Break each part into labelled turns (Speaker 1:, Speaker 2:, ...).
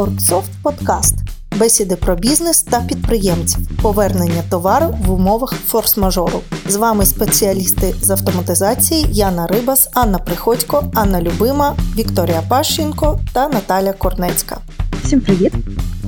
Speaker 1: Торксофт Подкаст. Бесіди про бізнес та підприємців, повернення товару в умовах форс-мажору. З вами спеціалісти з автоматизації Яна Рибас, Анна Приходько, Анна Любима, Вікторія Пащенко та Наталя Корнецька.
Speaker 2: Всім привіт!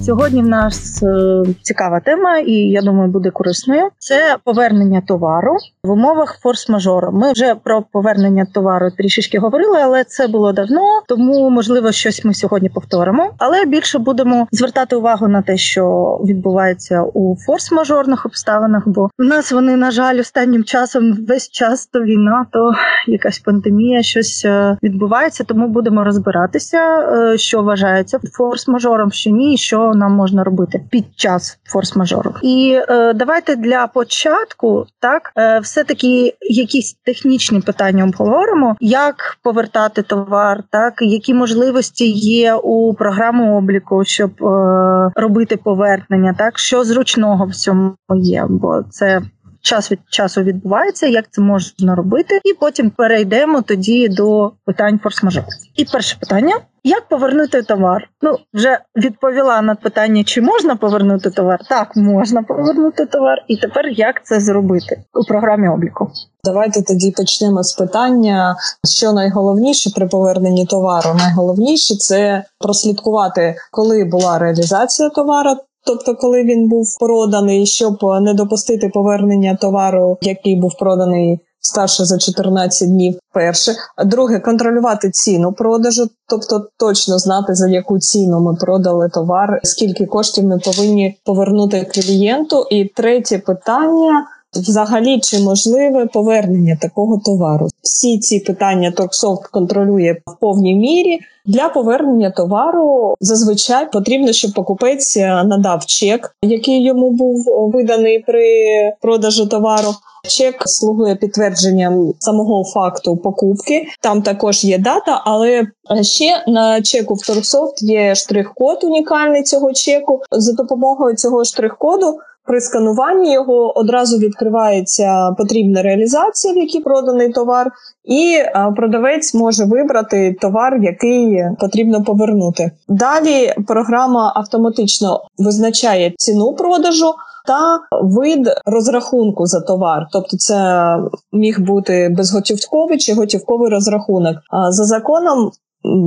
Speaker 2: Сьогодні в нас е, цікава тема, і я думаю, буде корисною. Це повернення товару в умовах форс-мажору. Ми вже про повернення товару трішечки говорили, але це було давно, тому можливо щось ми сьогодні повторимо. Але більше будемо звертати увагу на те, що відбувається у форс-мажорних обставинах. Бо в нас вони, на жаль, останнім часом весь час то війна, то якась пандемія, щось е, відбувається. Тому будемо розбиратися, е, що вважається форс-мажором, що ні, що нам можна робити під час форс-мажору. І е, давайте для початку так е, все таки якісь технічні питання обговоримо, як повертати товар, так які можливості є у програму обліку, щоб е, робити повернення, так що зручного в цьому є, бо це. Час від часу відбувається, як це можна робити, і потім перейдемо тоді до питань форс-мажору. І перше питання: як повернути товар? Ну вже відповіла на питання, чи можна повернути товар? Так, можна повернути товар, і тепер як це зробити у програмі обліку?
Speaker 3: Давайте тоді почнемо з питання, що найголовніше при поверненні товару. Найголовніше це прослідкувати, коли була реалізація товару. Тобто, коли він був проданий, щоб не допустити повернення товару, який був проданий старше за 14 днів. Перше, друге, контролювати ціну продажу, тобто точно знати за яку ціну ми продали товар, скільки коштів ми повинні повернути клієнту. І третє питання. Взагалі, чи можливе повернення такого товару? Всі ці питання Торксофт контролює в повній мірі. Для повернення товару зазвичай потрібно, щоб покупець надав чек, який йому був виданий при продажу товару. Чек слугує підтвердженням самого факту покупки. Там також є дата, але ще на чеку в Торксофт є штрих-код унікальний цього чеку. За допомогою цього штрих-коду. При скануванні його одразу відкривається потрібна реалізація, в якій проданий товар, і продавець може вибрати товар, який потрібно повернути. Далі програма автоматично визначає ціну продажу. Та вид розрахунку за товар, тобто це міг бути безготівковий чи готівковий розрахунок. За законом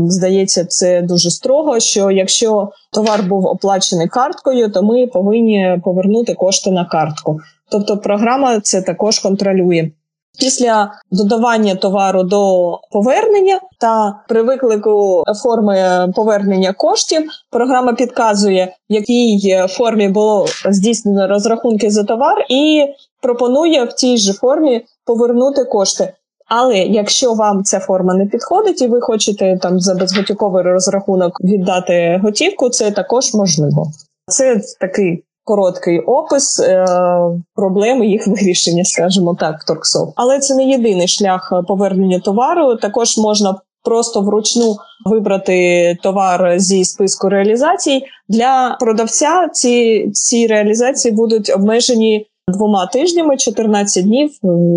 Speaker 3: Здається, це дуже строго. Що якщо товар був оплачений карткою, то ми повинні повернути кошти на картку. Тобто, програма це також контролює. Після додавання товару до повернення та при виклику форми повернення коштів програма підказує, в якій формі було здійснено розрахунки за товар, і пропонує в тій же формі повернути кошти. Але якщо вам ця форма не підходить, і ви хочете там за безготівковий розрахунок віддати готівку, це також можливо. Це такий короткий опис е, проблеми їх вирішення, скажімо так, торксов. Але це не єдиний шлях повернення товару. Також можна просто вручну вибрати товар зі списку реалізацій. Для продавця ці, ці реалізації будуть обмежені двома тижнями, 14 днів,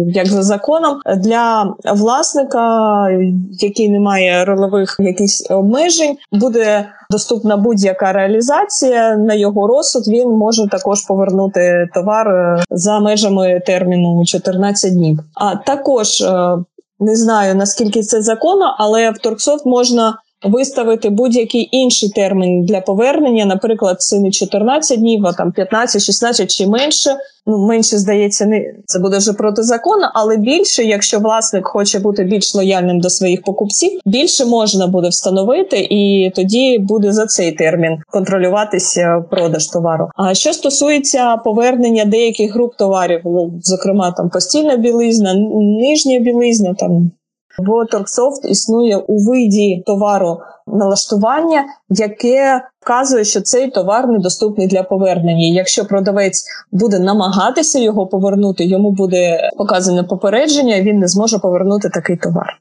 Speaker 3: як за законом, для власника, який не має ролових якихось обмежень, буде доступна будь-яка реалізація. На його розсуд він може також повернути товар е, за межами терміну 14 днів. А також е, не знаю наскільки це законно, але в Торксофт можна виставити будь-який інший термін для повернення, наприклад, це не 14 днів, а там 15, 16 чи менше. Ну менше здається, не це буде вже протизаконно, але більше, якщо власник хоче бути більш лояльним до своїх покупців, більше можна буде встановити, і тоді буде за цей термін контролюватися продаж товару. А що стосується повернення деяких груп товарів, ну, зокрема там постільна білизна, нижня білизна, там в Торксофт існує у виді товару налаштування, яке вказує, що цей товар недоступний для повернення. Якщо продавець буде намагатися його повернути, йому буде показане попередження, він не зможе повернути такий товар.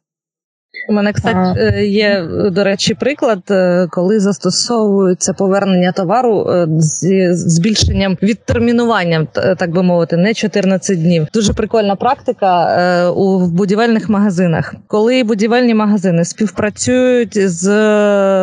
Speaker 4: У мене кстати е, є до речі приклад, е, коли застосовується повернення товару е, з збільшенням відтермінуванням, так би мовити, не 14 днів. Дуже прикольна практика е, у будівельних магазинах. Коли будівельні магазини співпрацюють з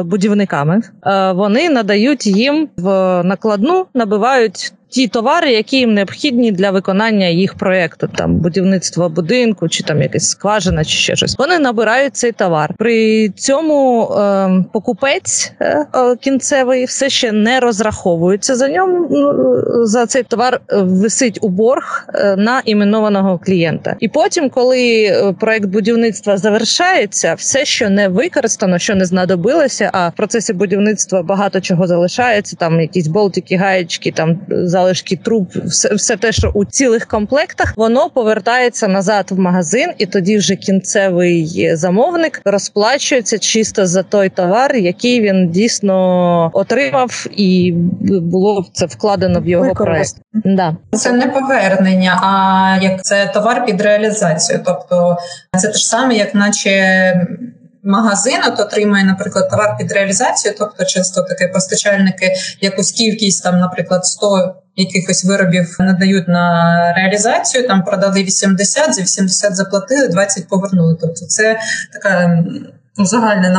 Speaker 4: будівниками, е, вони надають їм в накладну, набивають. Ті товари, які їм необхідні для виконання їх проекту, там будівництво будинку, чи там якась скважина, чи ще щось. Вони набирають цей товар. При цьому е, покупець е, кінцевий все ще не розраховується за ньому. ну, За цей товар е, висить у борг е, на іменованого клієнта. І потім, коли е, проект будівництва завершається, все, що не використано, що не знадобилося, а в процесі будівництва багато чого залишається. Там якісь болтики, гаєчки, там залишки труб, все, все те, що у цілих комплектах, воно повертається назад в магазин, і тоді вже кінцевий замовник розплачується чисто за той товар, який він дійсно отримав, і було це вкладено в його проект. Да.
Speaker 5: Це не повернення, а як це товар під реалізацію. Тобто це те ж саме, як наче. Магазин от отримує, наприклад, товар під реалізацію, тобто часто такі постачальники якусь кількість, там, наприклад, 100 якихось виробів надають на реалізацію, там продали 80, за 80 заплатили, 20 повернули. Тобто це така м,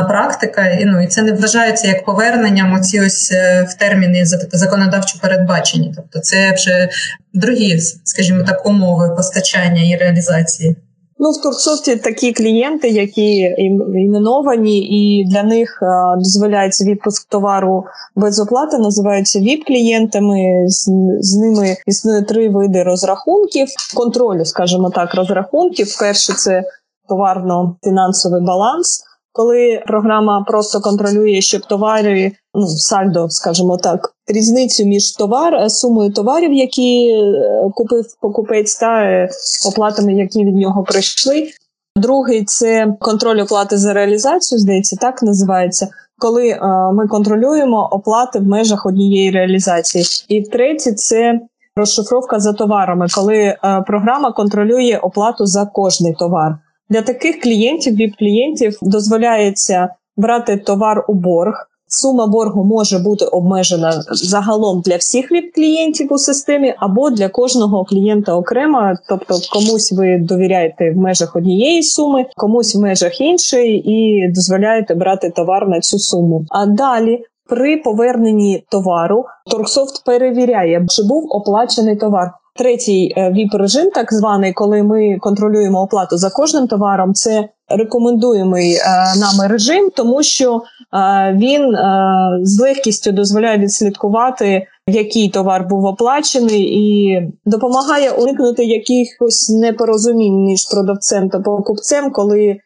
Speaker 5: практика, і ну і це не вважається як поверненням оці ось е, в терміни за- законодавчо передбачені. Тобто це вже другі, скажімо так, умови постачання і реалізації.
Speaker 3: Ну, в Турксофті такі клієнти, які ім- іменовані, і для них е, дозволяється відпуск товару без оплати, називаються ВІП-клієнтами. З, з ними існує три види розрахунків, контролю, скажімо так, розрахунків. Перше це товарно-фінансовий баланс. Коли програма просто контролює, щоб товари, ну сальдо, скажімо так, різницю між товар, е, сумою товарів, які е, купив покупець, та е, оплатами, які від нього прийшли. Другий це контроль оплати за реалізацію, здається, так називається. Коли ми контролюємо оплати в межах однієї реалізації. І третє це розшифровка за товарами, коли програма контролює оплату за кожний товар. Для таких клієнтів, віп-клієнтів, дозволяється брати товар у борг. Сума боргу може бути обмежена загалом для всіх віп-клієнтів у системі або для кожного клієнта окремо. Тобто, комусь ви довіряєте в межах однієї суми, комусь в межах іншої, і дозволяєте брати товар на цю суму. А далі. При поверненні товару Торксофт перевіряє, чи був оплачений товар. Третій ВІП-режим, так званий, коли ми контролюємо оплату за кожним товаром, це рекомендуємий е, нами режим, тому що е, він е, з легкістю дозволяє відслідкувати, який товар був оплачений, і допомагає уникнути якихось непорозумінь між продавцем та покупцем, коли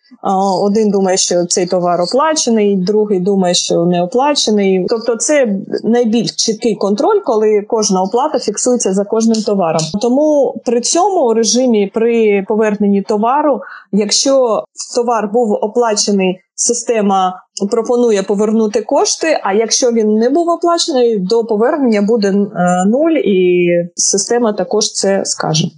Speaker 3: один думає, що цей товар оплачений, другий думає, що не оплачений. Тобто, це найбільш чіткий контроль, коли кожна оплата фіксується за кожним товаром. Тому при цьому режимі, при поверненні товару, якщо товар був оплачений, система пропонує повернути кошти. А якщо він не був оплачений, до повернення буде е, нуль, і система також це скаже.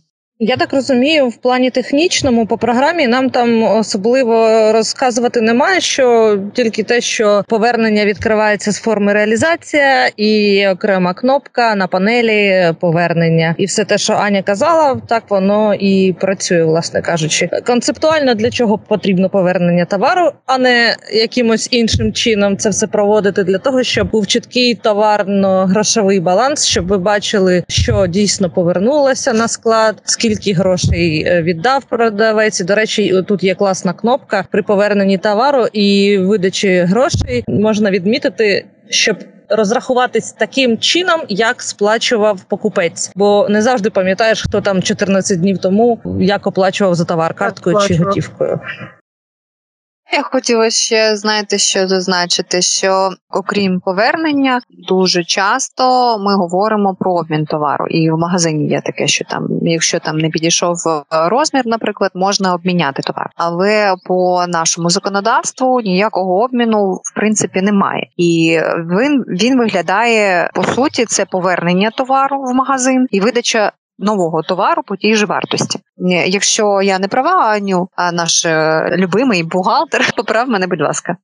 Speaker 4: Я так розумію, в плані технічному по програмі нам там особливо розказувати немає, що тільки те, що повернення відкривається з форми реалізація, і окрема кнопка на панелі повернення, і все те, що Аня казала, так воно і працює, власне кажучи. Концептуально для чого потрібно повернення товару, а не якимось іншим чином це все проводити для того, щоб був чіткий товарно-грошовий баланс, щоб ви бачили, що дійсно повернулося на склад, скільки грошей е, віддав продавець. І, До речі, тут є класна кнопка при поверненні товару і видачі грошей можна відмітити, щоб. Розрахуватись таким чином, як сплачував покупець, бо не завжди пам'ятаєш, хто там 14 днів тому як оплачував за товар карткою чи готівкою.
Speaker 6: Я хотіла ще знаєте, що зазначити, що окрім повернення, дуже часто ми говоримо про обмін товару. І в магазині є таке, що там, якщо там не підійшов е, розмір, наприклад, можна обміняти товар. Але по нашому законодавству ніякого обміну в принципі немає. І він, він виглядає по суті, це повернення товару в магазин і видача нового товару по тій же вартості. Якщо я не права, Аню, а наш е, любимий бухгалтер, поправ мене, будь ласка.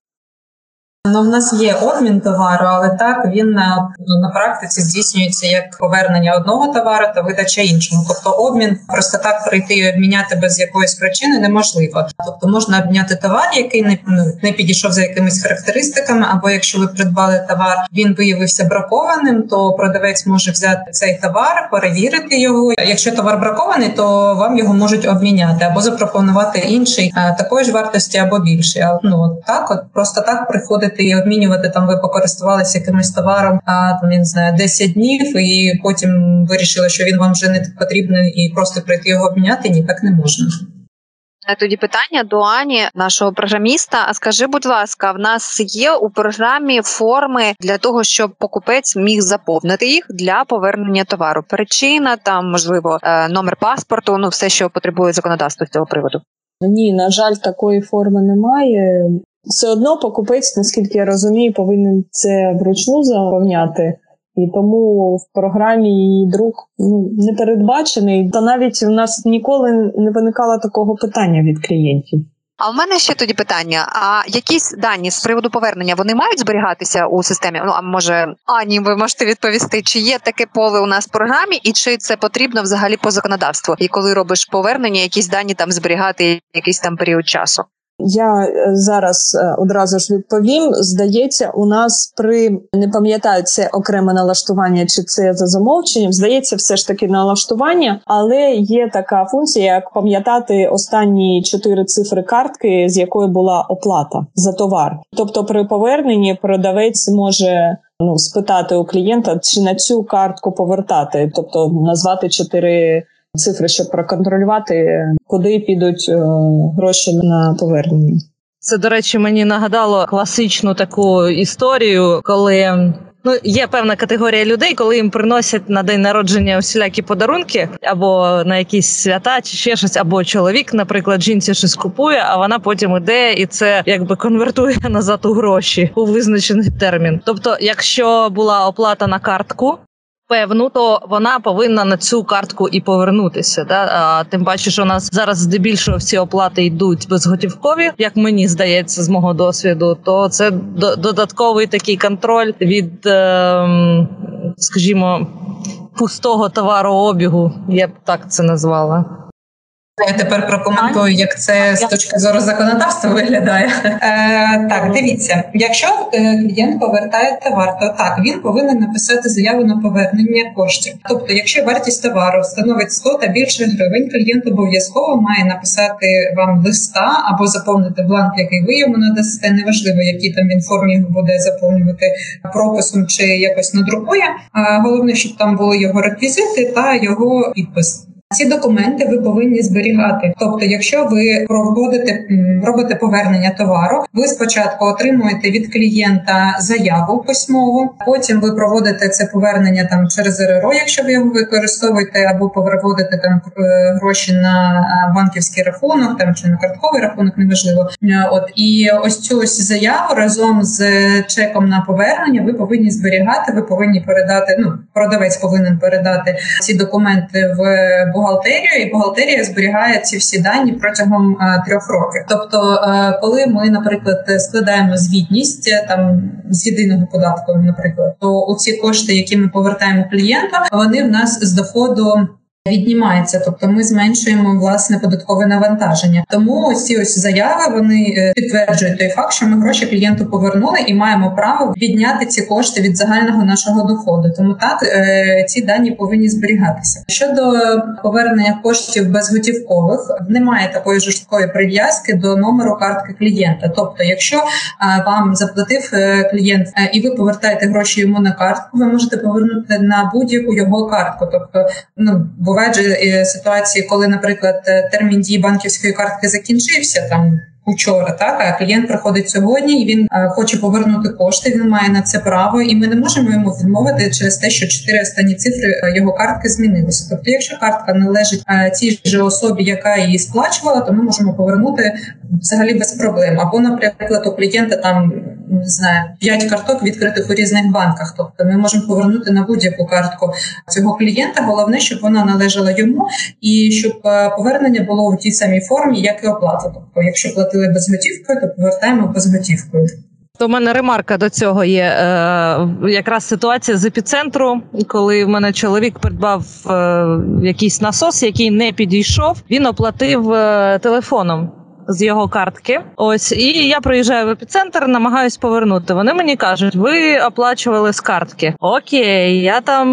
Speaker 5: Ну, в нас є обмін товару, але так він на, ну, на практиці здійснюється як повернення одного товару та видача іншого. Тобто обмін просто так прийти і обміняти без якоїсь причини неможливо. Тобто можна обміняти товар, який не, ну, не підійшов за якимись характеристиками, або якщо ви придбали товар, він виявився бракованим, то продавець може взяти цей товар, перевірити його. Якщо товар бракований, то вам його можуть обміняти або запропонувати інший такої ж вартості або більший. Ну так, от просто так приходити і обмінювати там. Ви покористувалися якимось товаром, а там я не знаю 10 днів, і потім вирішили, що він вам вже не потрібний, і просто прийти його обміняти ніяк не можна.
Speaker 6: Е, Тоді питання до Ані, нашого програміста. А скажи, будь ласка, в нас є у програмі форми для того, щоб покупець міг заповнити їх для повернення товару. Причина там, можливо, е, номер паспорту, ну все, що потребує законодавство з цього приводу.
Speaker 3: Ні, на жаль, такої форми немає. Все одно покупець, наскільки я розумію, повинен це вручну заповняти. І тому в програмі її друк ну, не передбачений. Та навіть у нас ніколи не виникало такого питання від клієнтів.
Speaker 6: А в мене ще тоді питання: а якісь дані з приводу повернення вони мають зберігатися у системі? Ну а може Ані, ви можете відповісти, чи є таке поле у нас в програмі, і чи це потрібно взагалі по законодавству? І коли робиш повернення, якісь дані там зберігати якийсь там період часу?
Speaker 3: Я е, зараз е, одразу ж відповім. Здається, у нас при не пам'ятаю це окреме налаштування, чи це за замовченням. Здається, все ж таки налаштування, але є така функція, як пам'ятати останні чотири цифри картки, з якої була оплата за товар. Тобто, при поверненні продавець може. Ну, спитати у клієнта, чи на цю картку повертати, тобто назвати чотири цифри, щоб проконтролювати, куди підуть е, гроші на повернення.
Speaker 4: Це, до речі, мені нагадало класичну таку історію, коли. Ну, є певна категорія людей, коли їм приносять на день народження усілякі подарунки, або на якісь свята, чи ще щось, або чоловік, наприклад, жінці щось купує, а вона потім іде і це якби конвертує назад у гроші у визначений термін. Тобто, якщо була оплата на картку. Певну, то вона повинна на цю картку і повернутися. Да? А тим паче, що у нас зараз здебільшого всі оплати йдуть безготівкові, як мені здається, з мого досвіду, то це до- додатковий такий контроль від, ем, скажімо, пустого товарообігу. Я б так це назвала.
Speaker 5: Я тепер прокоментую, як це з точки зору законодавства виглядає. Е, так, дивіться, якщо е, клієнт повертає товар, то так він повинен написати заяву на повернення коштів. Тобто, якщо вартість товару становить 100 та більше гривень, клієнт обов'язково має написати вам листа або заповнити бланк, який ви йому надасте. Неважливо, який там він формі його буде заповнювати прописом чи якось надрукує. Головне, щоб там були його реквізити та його підпис. Ці документи ви повинні зберігати. Тобто, якщо ви проводите робите повернення товару, ви спочатку отримуєте від клієнта заяву письмову, потім ви проводите це повернення там через РРО, якщо ви його використовуєте, або переводите там е, гроші на е, банківський рахунок, там чи на картковий рахунок, неважливо. Е, От і ось цю ось заяву разом з чеком на повернення ви повинні зберігати. Ви повинні передати. Ну продавець повинен передати ці документи в бухгалтерію, і бухгалтерія зберігає ці всі дані протягом е, трьох років. Тобто, е, коли ми, наприклад, складаємо звітність е, там з єдиного податку, наприклад, то оці кошти, які ми повертаємо клієнту, вони в нас з доходу. Віднімається, тобто ми зменшуємо власне податкове навантаження. Тому ці ось заяви вони е, підтверджують той факт, що ми гроші клієнту повернули і маємо право відняти ці кошти від загального нашого доходу. Тому так е, ці дані повинні зберігатися. Щодо повернення коштів безготівкових, немає такої жорсткої прив'язки до номеру картки клієнта. Тобто, якщо е, вам заплатив клієнт і ви повертаєте гроші йому на картку, ви можете повернути на будь-яку його картку. Тобто, ну бувають же е, ситуації, коли, наприклад, е, термін дії банківської картки закінчився там. Учора, так а клієнт приходить сьогодні, і він е, хоче повернути кошти. Він має на це право, і ми не можемо йому відмовити через те, що чотири останні цифри його картки змінилися. Тобто, якщо картка належить е, тій же особі, яка її сплачувала, то ми можемо повернути взагалі без проблем. Або, наприклад, у клієнта там не знаю, 5 карток відкритих у різних банках. Тобто ми можемо повернути на будь-яку картку цього клієнта. Головне, щоб вона належала йому, і щоб е, повернення було в тій самій формі, як і оплата. Тобто, якщо платили безготівкою, то повертаємо безготівкою.
Speaker 4: То в мене ремарка до цього є. Е, якраз ситуація з епіцентру, коли в мене чоловік придбав е, якийсь насос, який не підійшов, він оплатив е, телефоном. З його картки, ось і я приїжджаю в епіцентр, намагаюсь повернути. Вони мені кажуть, ви оплачували з картки. Окей, я там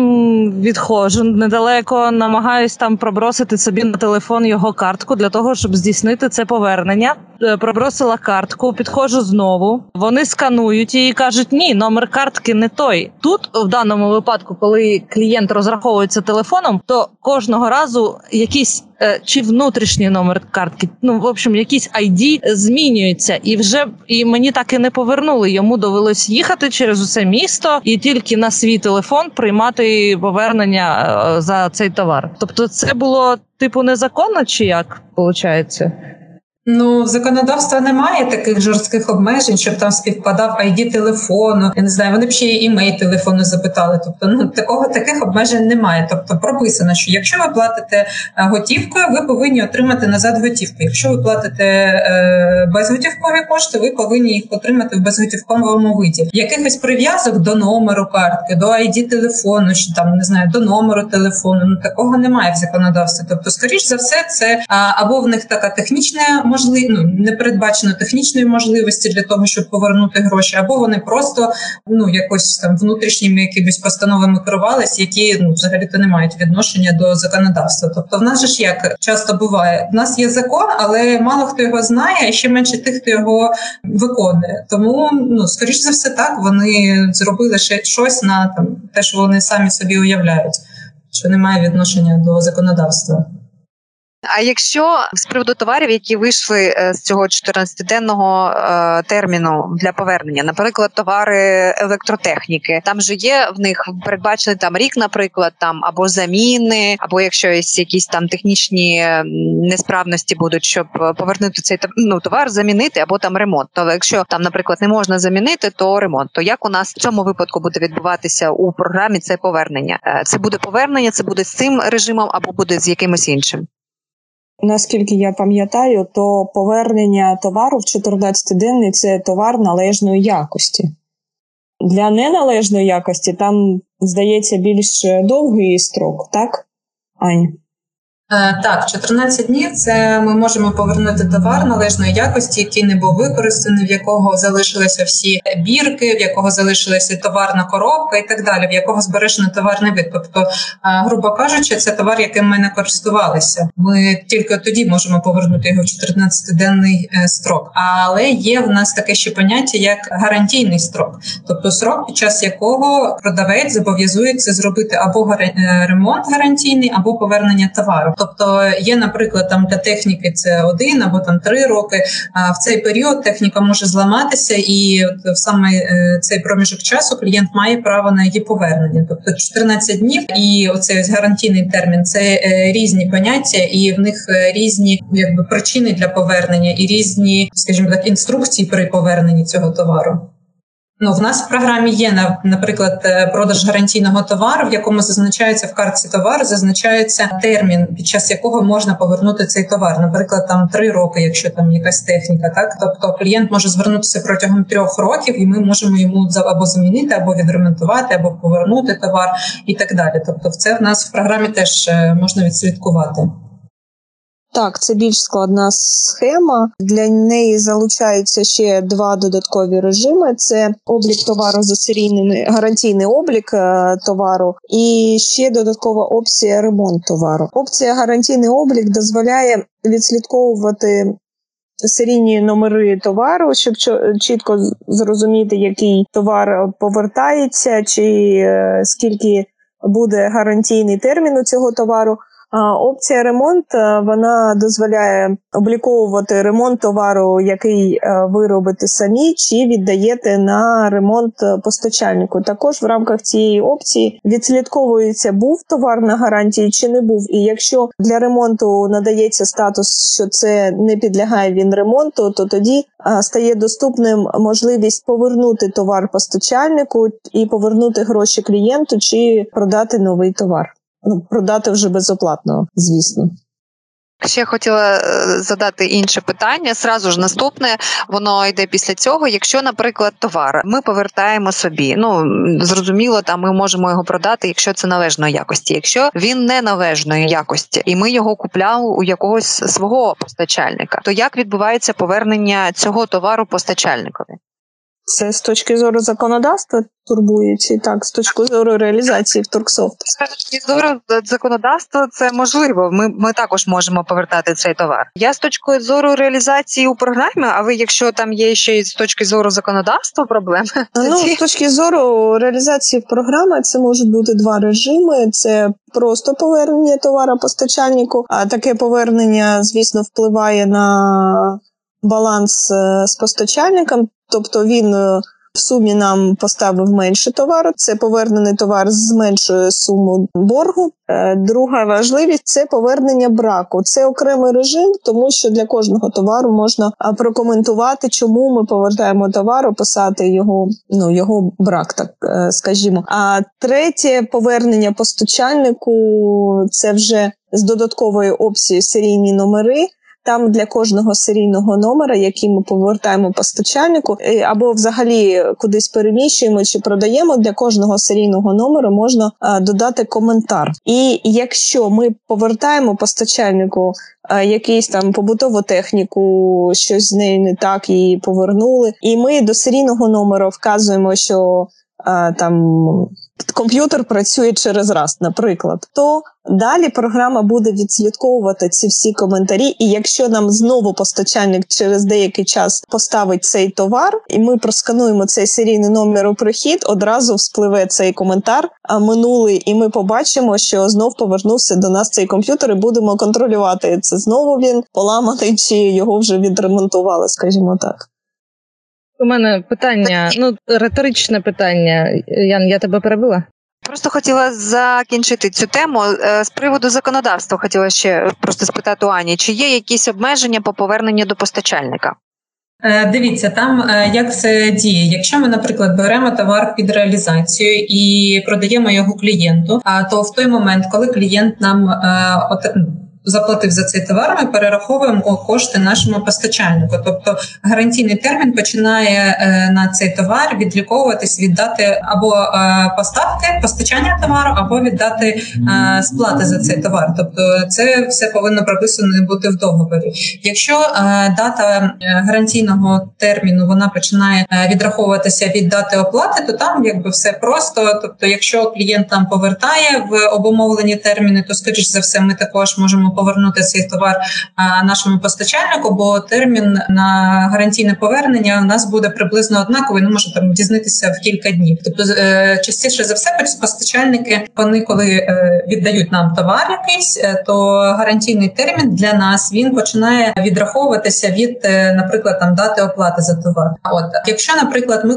Speaker 4: відходжу недалеко, намагаюсь там пробросити собі на телефон його картку для того, щоб здійснити це повернення. Е, Пробросила картку, підходжу знову. Вони сканують її кажуть: ні, номер картки не той. Тут в даному випадку, коли клієнт розраховується телефоном, то кожного разу якийсь е, чи внутрішній номер картки, ну в общем, якийсь ID змінюється, і вже і мені так і не повернули. Йому довелось їхати через усе місто і тільки на свій телефон приймати повернення е, за цей товар. Тобто, це було типу незаконно, чи як виходить?
Speaker 5: Ну, законодавства немає таких жорстких обмежень, щоб там співпадав ID телефону. Я не знаю, вони б ще й імей телефону запитали. Тобто, ну такого таких обмежень немає. Тобто прописано, що якщо ви платите е, готівкою, ви повинні отримати назад готівку. Якщо ви платите е, безготівкові кошти, ви повинні їх отримати в безготівковому виді. Якихось прив'язок до номеру картки, до ID телефону, чи там не знаю, до номеру телефону. Ну такого немає в законодавстві. Тобто, скоріш за все, це або в них така технічна можливо, ну, не передбачено технічної можливості для того, щоб повернути гроші, або вони просто ну якось там внутрішніми якимись постановами керувались, які ну взагалі то не мають відношення до законодавства. Тобто, в нас же ж як часто буває, в нас є закон, але мало хто його знає, а ще менше тих, хто його виконує. Тому ну скоріш за все, так вони зробили ще щось на там те, що вони самі собі уявляють, що не має відношення до законодавства.
Speaker 6: А якщо з приводу товарів, які вийшли е, з цього 14-денного е, терміну для повернення, наприклад, товари електротехніки, там же є в них передбачений там рік, наприклад, там або заміни, або якщо якісь там технічні несправності будуть, щоб повернути цей ну, товар, замінити або там ремонт. Але якщо там, наприклад, не можна замінити, то ремонт. То як у нас в цьому випадку буде відбуватися у програмі це повернення? Е, Це буде повернення, це буде з цим режимом або буде з якимось іншим.
Speaker 3: Наскільки я пам'ятаю, то повернення товару в 14-денний це товар належної якості. Для неналежної якості там, здається, більш довгий строк, так? Аня?
Speaker 5: Е, Так, 14 днів це ми можемо повернути товар належної якості, який не був використаний, в якого залишилися всі бірки, в якого залишилася товарна коробка і так далі, в якого збережено товарний вид. Тобто, е, грубо кажучи, це товар, яким ми не користувалися. Ми тільки тоді можемо повернути його в 14-денний е, строк. Але є в нас таке ще поняття як гарантійний строк, тобто срок, під час якого продавець зобов'язується зробити або ремонт гарантійний, або повернення товару. Тобто є, наприклад, там для техніки це один або там три роки. А в цей період техніка може зламатися, і в саме е, цей проміжок часу клієнт має право на її повернення. Тобто 14 днів, і оцей ось гарантійний термін це е, різні поняття, і в них е, різні якби причини для повернення, і різні, скажімо так, інструкції при поверненні цього товару. Ну, в нас в програмі є на- наприклад е, продаж гарантійного товару, в якому зазначається в картці товару, зазначається термін, під час якого можна повернути цей товар. Наприклад, там три роки, якщо там якась техніка, так тобто клієнт може звернутися протягом трьох років, і ми можемо йому або замінити, або відремонтувати, або повернути товар і так далі. Тобто, це в нас в програмі теж е, можна відслідкувати.
Speaker 3: Так, це більш складна схема. Для неї залучаються ще два додаткові режими: це облік товару за серійним гарантійний облік е, товару, і ще додаткова опція ремонт товару. Опція гарантійний облік дозволяє відслідковувати. Серійні номери товару, щоб чітко зрозуміти, який товар повертається, чи е, скільки буде гарантійний термін у цього товару. Опція ремонт е, вона дозволяє обліковувати ремонт товару, який е, ви робите самі, чи віддаєте на ремонт е, постачальнику. Також в рамках цієї опції відслідковується, був товар на гарантії чи не був. І якщо для ремонту надається статус, що це не підлягає він ремонту, то тоді стає доступним можливість повернути товар постачальнику і повернути гроші клієнту, чи продати новий товар. Ну, продати вже безоплатно, звісно.
Speaker 6: Ще хотіла е, задати інше питання. Сразу ж наступне воно йде після цього. Якщо, наприклад, товар ми повертаємо собі, ну зрозуміло, там ми можемо його продати, якщо це належної якості. Якщо він не належної якості, і ми його купляли у якогось свого постачальника, то як відбувається повернення цього товару постачальникові?
Speaker 3: Це з точки зору законодавства турбує, чи так, з точки зору реалізації в Турксофт.
Speaker 6: З точки зору законодавства це можливо. Ми, ми також можемо повертати цей товар. Я з точки зору реалізації у програмі. А ви, якщо там є ще й з точки зору законодавства проблеми,
Speaker 3: Ну, з точки зору реалізації програми, це можуть бути два режими: це просто повернення товара постачальнику, а таке повернення, звісно, впливає на баланс е, з постачальником, тобто він. е, В сумі нам поставив менше товару. Це повернений товар зменшує суму боргу. Е, Друга важливість це повернення браку. Це окремий режим, тому що для кожного товару можна прокоментувати, чому ми повертаємо товар, описати його, ну його брак, так скажімо. А третє повернення постачальнику це вже з додаткової опції серійні номери. Там для кожного серійного номера, який ми повертаємо постачальнику, е, або взагалі кудись переміщуємо чи продаємо, для кожного серійного номера можна а, додати коментар. І якщо ми повертаємо постачальнику а, якийсь там побутову техніку, щось з нею не так її повернули, і ми до серійного номера вказуємо, що там комп'ютер працює через раз, наприклад, то далі програма буде відслідковувати ці всі коментарі. І якщо нам знову постачальник через деякий час поставить цей товар, і ми проскануємо цей серійний номер у прихід, одразу вспливе цей коментар а минулий, і ми побачимо, що знов повернувся до нас цей комп'ютер, і будемо контролювати це знову він поламаний, чи його вже відремонтували, скажімо так.
Speaker 4: У мене питання, ну риторичне питання. Ян, я тебе перебила?
Speaker 6: Просто хотіла закінчити цю тему Е, з приводу законодавства. Хотіла ще просто спитати у Ані, чи є якісь обмеження по поверненню до постачальника?
Speaker 5: Е, Дивіться, там е, як це діє. Якщо ми, наприклад, беремо товар під реалізацію і продаємо його клієнту, а то в той момент, коли клієнт нам от- заплатив за цей товар, ми перераховуємо кошти нашому постачальнику. Тобто гарантійний термін починає е, на цей товар відліковуватись, віддати або е, поставки постачання товару, або віддати е, сплати за цей товар. Тобто, це все повинно прописано бути в договорі. Якщо дата гарантійного терміну вона починає відраховуватися від дати оплати, то там якби все просто. Тобто, якщо клієнт нам повертає в обумовлені терміни, то скоріш за все, ми також можемо повернути цей товар нашому постачальнику, бо термін на гарантійне повернення у нас буде приблизно однаковий. Ну може там дізнатися в кілька днів. Тобто, е, частіше за все, постачальники вони коли е, віддають нам товар якийсь, е, то гарантійний термін для нас він починає відраховуватися від, наприклад, там дати оплати за товар. От якщо, наприклад, ми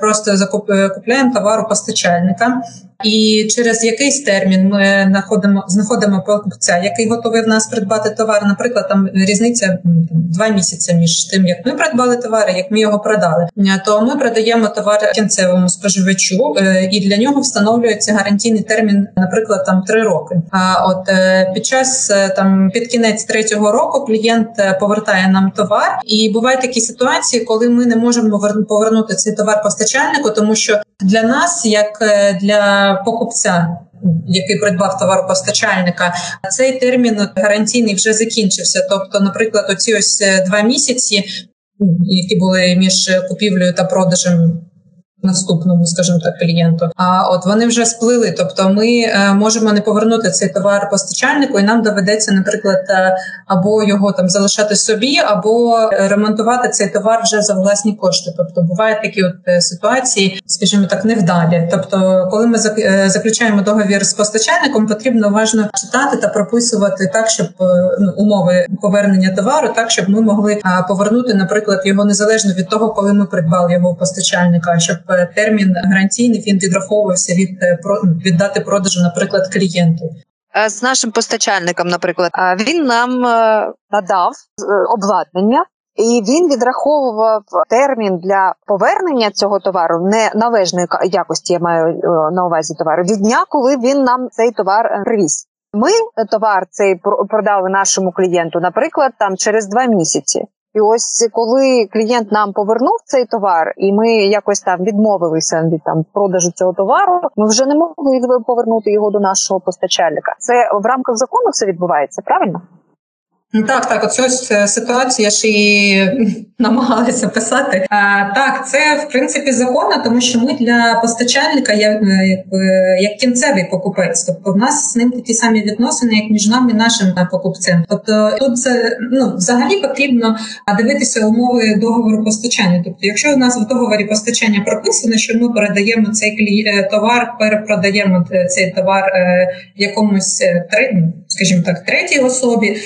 Speaker 5: просто закуп- е, товар у постачальника. І через якийсь термін ми знаходимо знаходимо покупця, який готовий в нас придбати товар. Наприклад, там різниця два місяці між тим, як ми придбали товар, і як ми його продали. Е, То ми продаємо товар кінцевому споживачу, е, і для нього встановлюється гарантійний термін, наприклад, там три роки. А от е, під час там під кінець третього року клієнт повертає нам товар, і бувають такі ситуації, коли ми не можемо повер- повернути цей товар постачальнику, тому що для нас, як для покупця. Який придбав товаропостачальника, цей термін гарантійний вже закінчився. Тобто, наприклад, оці ось е, два місяці, які були між купівлею та продажем наступному, скажімо так, клієнту. А от вони вже сплили. Тобто, ми е, можемо не повернути цей товар постачальнику, і нам доведеться, наприклад, е, або його там залишати собі, або ремонтувати цей товар вже за власні кошти. Тобто бувають такі от е, ситуації, скажімо так, невдалі. Тобто, коли ми зак- заключаємо договір з постачальником, потрібно уважно читати та прописувати так, щоб ну, умови повернення товару, так щоб ми могли повернути, наприклад, його незалежно від того, коли ми придбали його у постачальника, щоб термін гарантійний він відраховувався від е, від дати продажу, наприклад, клієнту.
Speaker 6: Е, з нашим постачальником, наприклад, він нам е, надав е, обладнання. І він відраховував термін для повернення цього товару не належної якості, я маю е, на увазі товару, від дня, коли він нам цей товар е, привіз. Ми е, товар цей про- продали нашому клієнту, наприклад, там через два місяці. І ось коли клієнт нам повернув цей товар, і ми якось там відмовилися від там продажу цього товару, ми вже не могли повернути його до нашого постачальника. Це в рамках закону все відбувається, правильно?
Speaker 5: Ну, Так, так, оцю ситуацію я ж і намагалася писати. А, так, це в принципі законно, тому що ми для постачальника як, е, якби, як кінцевий покупець. Тобто в нас з ним такі самі відносини, як між нами і нашим покупцем. Тобто тут це ну взагалі потрібно дивитися умови договору постачання. Тобто, якщо у нас в договорі постачання прописано, що ми передаємо цей товар, перепродаємо е, цей товар е, якомусь тре- ну, скажімо так, третій особі.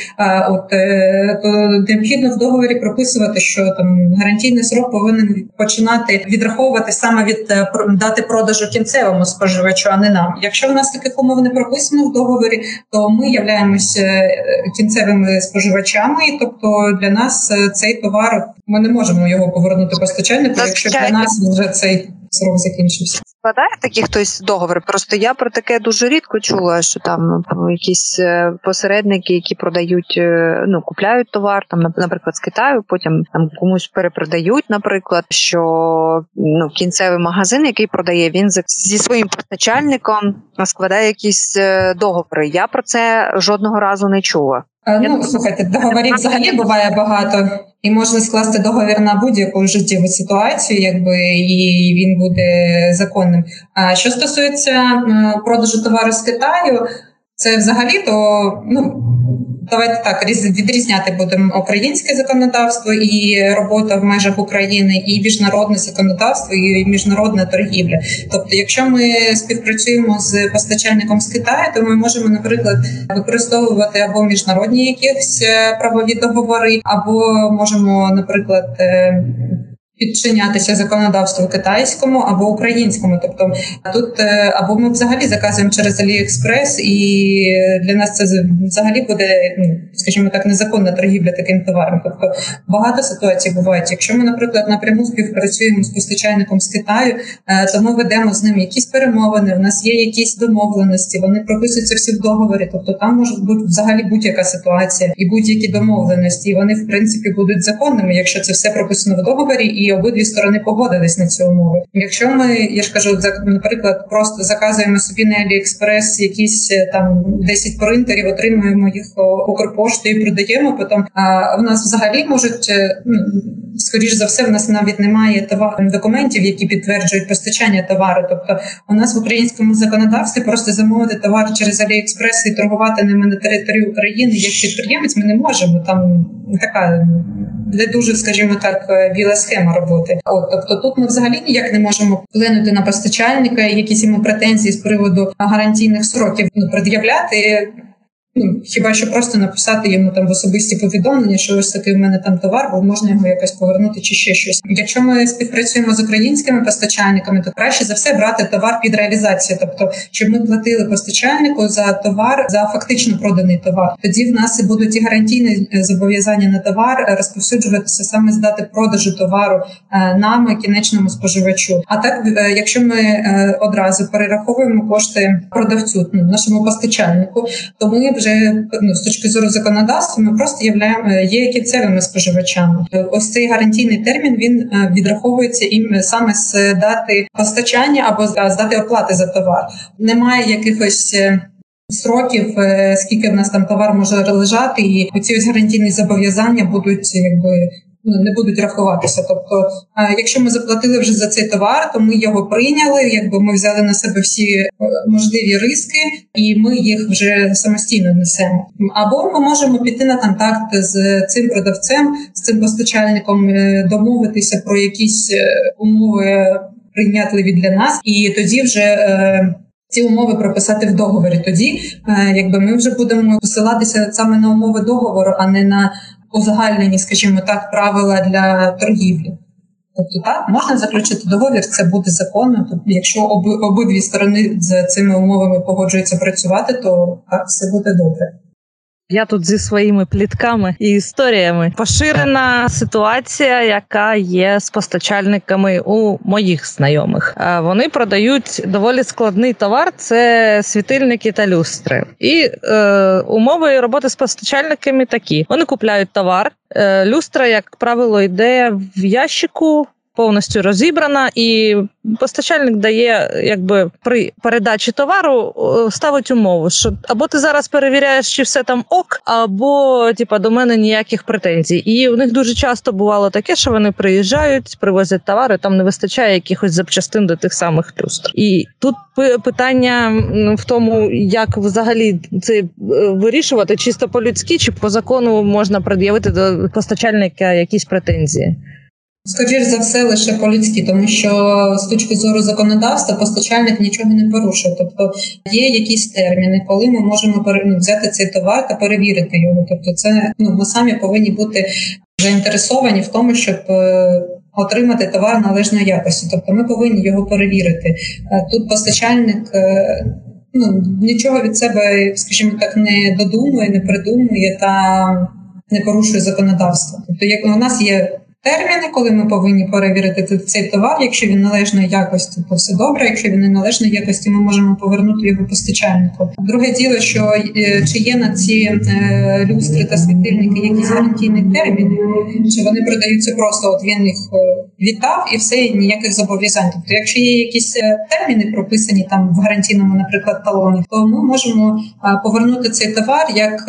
Speaker 5: От е, то необхідно в договорі прописувати, що там гарантійний срок повинен починати відраховувати саме від е, дати продажу кінцевому споживачу, а не нам. Якщо в нас таких умов не прописано в договорі, то ми являємося кінцевими споживачами, і тобто для нас е, цей товар ми не можемо його повернути постачальнику, якщо для нас вже цей срок закінчився.
Speaker 6: Складає такий хтось договір. Просто я про таке дуже рідко чула, що там ну, якісь е, посередники, які продають, е, ну купляють товар, там нап- наприклад, з Китаю, потім там комусь перепродають, наприклад, що ну кінцевий магазин, який продає, він зі своїм постачальником складає якісь е, договори. Я про це жодного разу не чула.
Speaker 5: Ну, слухайте, договорів взагалі буває багато, і можна скласти договір на будь-яку життєву ситуацію, якби і він буде законним. А що стосується продажу товару з Китаю, це взагалі то ну. Давайте так різ- відрізняти будемо українське законодавство і робота в межах України, і міжнародне законодавство, і міжнародна торгівля. Тобто, якщо ми співпрацюємо з постачальником з Китаю, то ми можемо, наприклад, використовувати або міжнародні якісь е, правові договори, або можемо, наприклад, е, підчинятися законодавству китайському або українському. Тобто тут е, або ми взагалі заказуємо через AliExpress, і для нас це взагалі буде, ну скажімо так, незаконна торгівля таким товаром. Тобто багато ситуацій бувають. Якщо ми, наприклад, напряму співпрацюємо з постачальником з Китаю, е, то ми ведемо з ним якісь перемовини. У нас є якісь домовленості, вони прописуються всі в договорі. Тобто там може бути взагалі будь-яка ситуація і будь-які домовленості. І вони в принципі будуть законними, якщо це все прописано в договорі, і обидві сторони погодились на ці умови. Якщо ми, я ж кажу, наприклад, просто заказуємо собі на AliExpress якісь е, там 10 принтерів, отримуємо їх Укрпоштою і продаємо. Потім а в нас взагалі можуть е, ну, скоріш за все, в нас навіть немає товар документів, які підтверджують постачання товару. Тобто, у нас в українському законодавстві просто замовити товар через AliExpress і торгувати ними на території України як підприємець. Ми не можемо. Там така не дуже, скажімо так, е, біла схема роботи. От тобто, тут ми взагалі ніяк не можемо вплинути на постачальника, якісь йому претензії з приводу гарантійних сроків ну, пред'являти. Ну, хіба що просто написати йому там в особисті повідомлення, що ось такий в мене там товар, бо можна його якось повернути чи ще щось. Якщо ми співпрацюємо з українськими постачальниками, то краще за все брати товар під реалізацію, тобто щоб ми платили постачальнику за товар за фактично проданий товар. Тоді в нас і будуть і гарантійні е, зобов'язання на товар е, розповсюджуватися саме з дати продажу товару е, нами, кінечному споживачу. А так, якщо ми одразу перераховуємо кошти продавцю, ну, нашому постачальнику, то ми вже ну, з точки зору законодавства ми просто являємо є кінцевими споживачами. Е, Ось цей гарантійний термін він е, відраховується їм саме з дати постачання або з дати оплати за товар. Немає якихось. е, Сроків, е, скільки в нас там товар може лежати, і ці ось гарантійні зобов'язання будуть якби не будуть рахуватися. Тобто, е, якщо ми заплатили вже за цей товар, то ми його прийняли, якби ми взяли на себе всі е, можливі риски, і ми їх вже самостійно несемо. Або ми можемо піти на контакт з цим продавцем, з цим постачальником, е, домовитися про якісь умови прийнятливі для нас, і тоді вже. ці умови прописати в договорі. Тоді, якби ми вже будемо посилатися саме на умови договору, а не на узагальнені, скажімо так, правила для торгівлі. Тобто, так можна заключити договір, це буде законно. Тобто, якщо оби, обидві сторони з цими умовами погоджуються працювати, то так все буде добре.
Speaker 4: Я тут зі своїми плітками і історіями. Поширена ситуація, яка є з постачальниками у моїх знайомих. Вони продають доволі складний товар: це світильники та люстри. І е, умови роботи з постачальниками такі: вони купляють товар. е, Люстра, як правило, йде в ящику. Повністю розібрана, і постачальник дає, якби при передачі товару ставить умову, що або ти зараз перевіряєш, чи все там ок, або типа до мене ніяких претензій. І у них дуже часто бувало таке, що вони приїжджають, привозять товари, там не вистачає якихось запчастин до тих самих люстр. І тут питання в тому, як взагалі це е, вирішувати, чисто по-людськи, чи по закону можна пред'явити до постачальника якісь претензії.
Speaker 5: Скоріш за все, лише по-людськи, тому що з точки зору законодавства постачальник нічого не порушує. Тобто є якісь терміни, коли ми можемо ну, взяти цей товар та перевірити його. Тобто, це ну ми самі повинні бути заінтересовані в тому, щоб е, отримати товар належної якості. Тобто, ми повинні його перевірити. Е, Тут постачальник. е, Ну, нічого від себе, скажімо так, не додумує, не придумує та не порушує законодавство. Тобто, як у нас є терміни, коли ми повинні перевірити цей товар. Якщо він належної якості, то все добре. Якщо він не належної якості, ми можемо повернути його постачальнику. Друге діло, що е, чи є на ці е, люстри та світильники якісь гарантійні терміни, чи вони продаються просто от він їх е, віддав і все і ніяких зобов'язань. Тобто, якщо є якісь терміни прописані там в гарантійному, наприклад, талоні, то ми можемо повернути цей товар як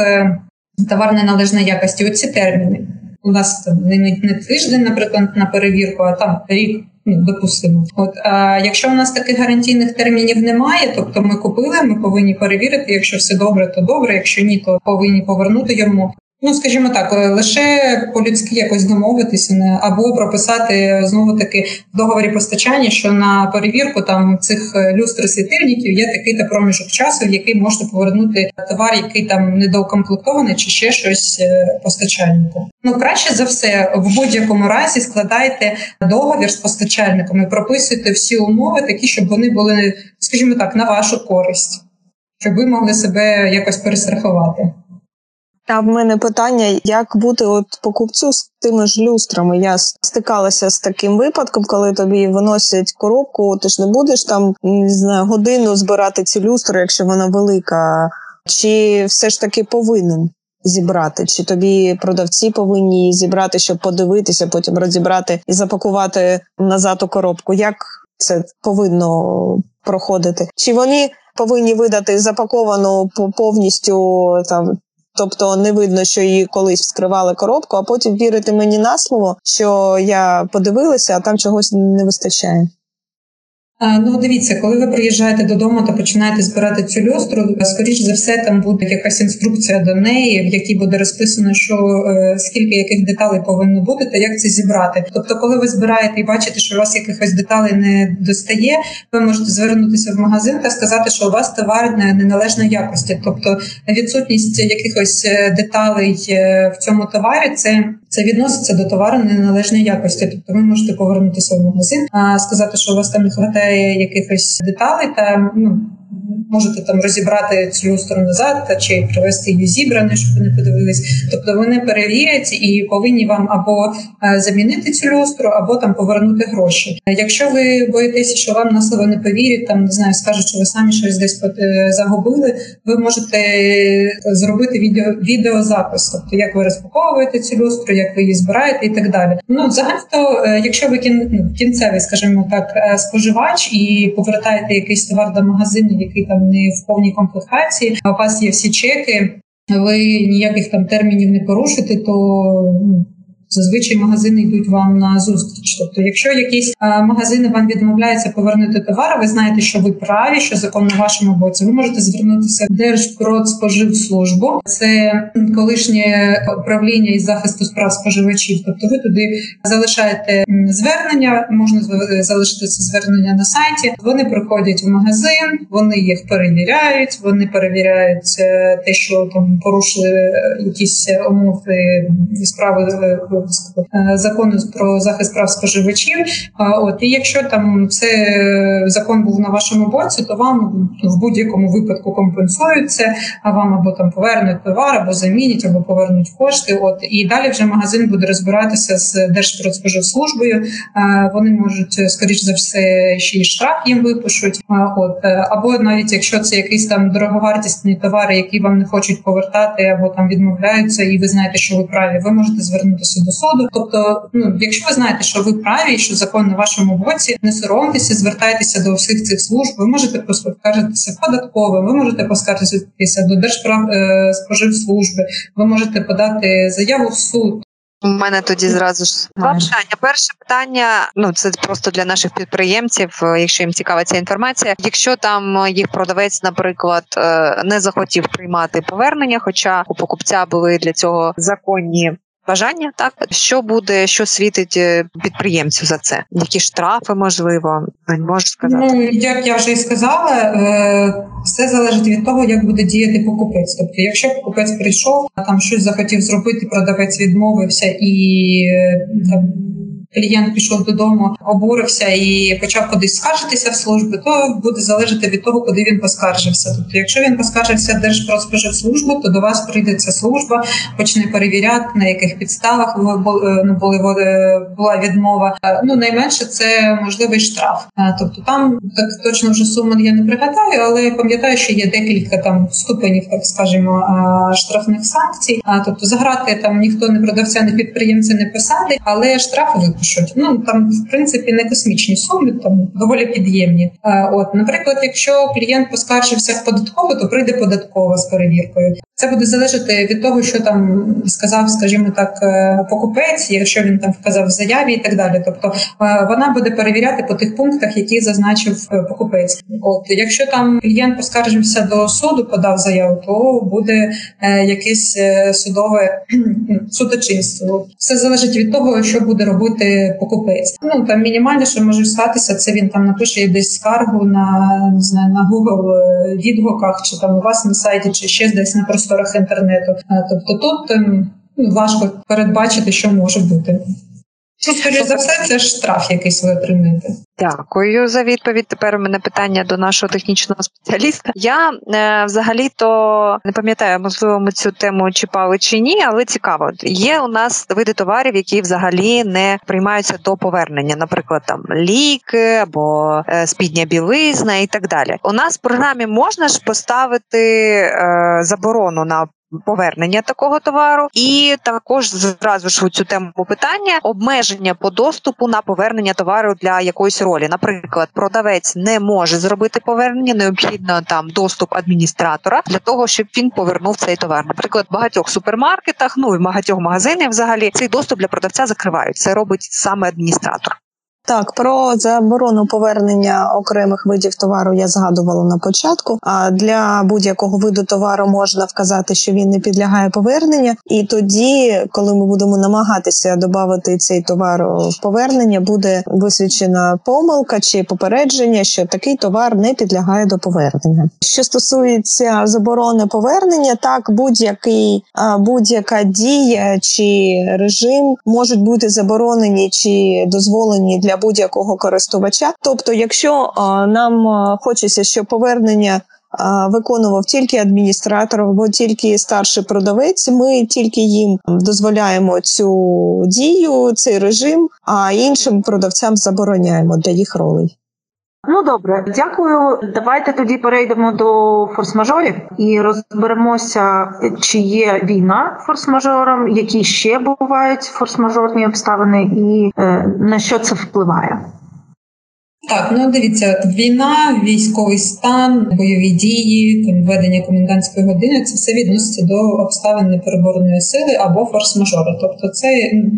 Speaker 5: товар неналежної якості. Оці терміни. У нас там не, не тиждень, наприклад, на перевірку, а там рік. Ну, допустимо, от а якщо у нас таких гарантійних термінів немає, тобто ми купили, ми повинні перевірити. Якщо все добре, то добре. Якщо ні, то повинні повернути йому. Ну, скажімо так, е, лише по-людськи якось домовитися не- або прописати знову таки в договорі постачання, що на перевірку там цих е, люстр світильників є такий то проміжок часу, в який можна повернути товар, який там недоукомплектований, чи ще щось е, постачальнику. Ну краще за все, в будь-якому разі складайте договір з постачальником і прописуйте всі умови, такі, щоб вони були, скажімо так, на вашу користь, щоб ви могли себе якось перестрахувати.
Speaker 3: А в мене питання: як бути от покупцю з тими ж люстрами? Я стикалася з таким випадком, коли тобі виносять коробку, ти ж не будеш там не знаю, годину збирати ці люстри, якщо вона велика, чи все ж таки повинен зібрати? Чи тобі продавці повинні зібрати, щоб подивитися, потім розібрати і запакувати назад у коробку? Як це повинно проходити? Чи вони повинні видати запаковану повністю там? Тобто не видно, що її колись вскривали коробку, а потім вірити мені на слово, що я подивилася, а там чогось не вистачає.
Speaker 5: Ну, дивіться, коли ви приїжджаєте додому та починаєте збирати цю люстру, скоріш за все, там буде якась інструкція до неї, в якій буде розписано, що е, скільки яких деталей повинно бути, та як це зібрати. Тобто, коли ви збираєте і бачите, що у вас якихось деталей не достає, ви можете звернутися в магазин та сказати, що у вас товар не- неналежної якості. Тобто, відсутність якихось е, деталей е, в цьому товарі, це це відноситься до товару неналежної якості. Тобто ви можете повернутися в магазин, а сказати, що у вас там не вистачає якихось деталей, та ну можете там розібрати цю люстру назад та чи привезти її зібраною, щоб вони подивились. Тобто вони перевірять і повинні вам або е, замінити цю люстру, або там повернути гроші. Якщо ви боїтеся, що вам на слово не повірять, там не знаю, скажуть, що ви самі щось десь е, загубили. Ви можете е, зробити відео відеозапис, тобто як ви розпаковуєте цю люстру, як ви її збираєте і так далі. Ну загально, е, якщо ви кін, ну, кінцевий, скажімо так, споживач і повертаєте якийсь товар до магазину, який там не в повній комплектації, у вас є всі чеки. Ви ніяких там термінів не порушите, то ну, Зазвичай магазини йдуть вам на зустріч. Тобто, якщо якісь е, магазини вам відмовляються повернути товар, ви знаєте, що ви праві, що закон на вашому боці. Ви можете звернутися в Держпродспоживслужбу. Це колишнє управління із захисту справ споживачів. Тобто, ви туди залишаєте звернення, можна залишити це звернення на сайті. Вони приходять в магазин, вони їх перевіряють. Вони перевіряють е, те, що там порушили е, якісь умови справи е, е, закону про захист прав споживачів. От і якщо там це е, закон був на вашому боці, то вам в будь-якому випадку компенсують це, а вам або там повернуть товар, або замінять, або повернуть кошти. От і далі вже магазин буде розбиратися з Держпродспоживслужбою. Е, Вони можуть скоріш за все ще й штраф їм випишуть. От або навіть якщо це якийсь там дороговартісний товар, який вам не хочуть повертати, або там відмовляються, і ви знаєте, що ви праві, ви можете звернутися до суду. Тобто, ну якщо ви знаєте, що ви праві, що закон на вашому боці, не соромтеся, звертайтеся до всіх цих служб. Ви можете поскаржитися податковим, ви можете поскаржитися до Держспоживслужби, ви можете подати заяву в суд.
Speaker 6: У мене тоді зразу ж два питання. Перше питання, ну це просто для наших підприємців, е, якщо їм цікава ця інформація. Якщо там е, їх продавець, наприклад, е, не захотів приймати повернення, хоча у покупця були для цього законні. Бажання так, що буде, що світить е, підприємцю за це? Які штрафи можливо? Можеш сказати?
Speaker 5: Ну як я вже і сказала, е, все залежить від того, як буде діяти покупець. Тобто, якщо покупець прийшов, а там щось захотів зробити, продавець відмовився і е. Клієнт пішов додому, обурився і почав кудись скаржитися в служби, то буде залежати від того, куди він поскаржився. Тобто, якщо він поскаржився в Держпродспоживслужбу, то до вас прийде ця служба, почне перевіряти, на яких підставах е, ну, були е, була відмова. Е, Ну найменше це можливий штраф. Тобто там так точно вже суми я не пригадаю, але пам'ятаю, що є декілька там ступенів, так скажімо, штрафних санкцій. А тобто заграти там ніхто не продавця, не підприємця не посадить, але штрафи випишуть. Ну там в принципі не космічні суми, там доволі під'ємні. Е, От, наприклад, якщо клієнт поскаржився в податкову, то прийде податкова з перевіркою. Це буде залежати від того, що там сказав, скажімо так, е, покупець, якщо він там вказав в заяві і так далі. Тобто е, вона буде перевіряти по тих пунктах, які зазначив покупець. От якщо там клієнт поскаржився до суду, подав заяву, то буде якесь судове ну, судочинство. Все залежить від того, що буде робити покупець. Ну там мінімальне, що може статися, це він там напише десь скаргу на не знаю на Google е, відгуках, чи там у вас на сайті, чи ще десь на просторах інтернету. Е, Тобто тут ем, ну, важко передбачити, що може бути. Ну, скоріше за все, це ж штраф якийсь ви отримаєте.
Speaker 6: Дякую за відповідь. Тепер у мене питання до нашого технічного спеціаліста. Я е, взагалі-то не пам'ятаю, можливо, ми цю тему чіпали чи ні, але цікаво. Є у нас види товарів, які взагалі не приймаються до повернення, наприклад, там ліки або е, спідня білизна і так далі. У нас в програмі можна ж поставити е, заборону на повернення такого товару, і також зразу ж у цю тему питання обмеження по доступу на повернення товару для якоїсь ролі. Наприклад, продавець не може зробити повернення, необхідно там доступ адміністратора для того, щоб він повернув цей товар. Наприклад, в багатьох супермаркетах, ну і в багатьох магазинах взагалі цей доступ для продавця закривають. Це робить саме адміністратор.
Speaker 3: Так, про заборону повернення окремих видів товару я згадувала на початку. А для будь-якого виду товару можна вказати, що він не підлягає поверненню, і тоді, коли ми будемо намагатися додати цей товар в повернення, буде висвічена помилка чи попередження, що такий товар не підлягає до повернення. Що стосується заборони повернення, так будь-який будь-яка дія чи режим можуть бути заборонені чи дозволені для будь-якого користувача. Тобто, якщо нам хочеться, щоб повернення виконував тільки адміністратор або тільки старший продавець, ми тільки їм дозволяємо цю дію, цей режим, а іншим продавцям забороняємо для їх ролей.
Speaker 2: Ну добре, дякую. Давайте тоді перейдемо до форс-мажорів і розберемося, чи є війна форс-мажором, які ще бувають форс-мажорні обставини, і е, на що це впливає.
Speaker 5: Так, ну дивіться, війна, військовий стан, бойові дії, там введення комендантської години це все відноситься до обставин непереборної сили або форс-мажору. Тобто це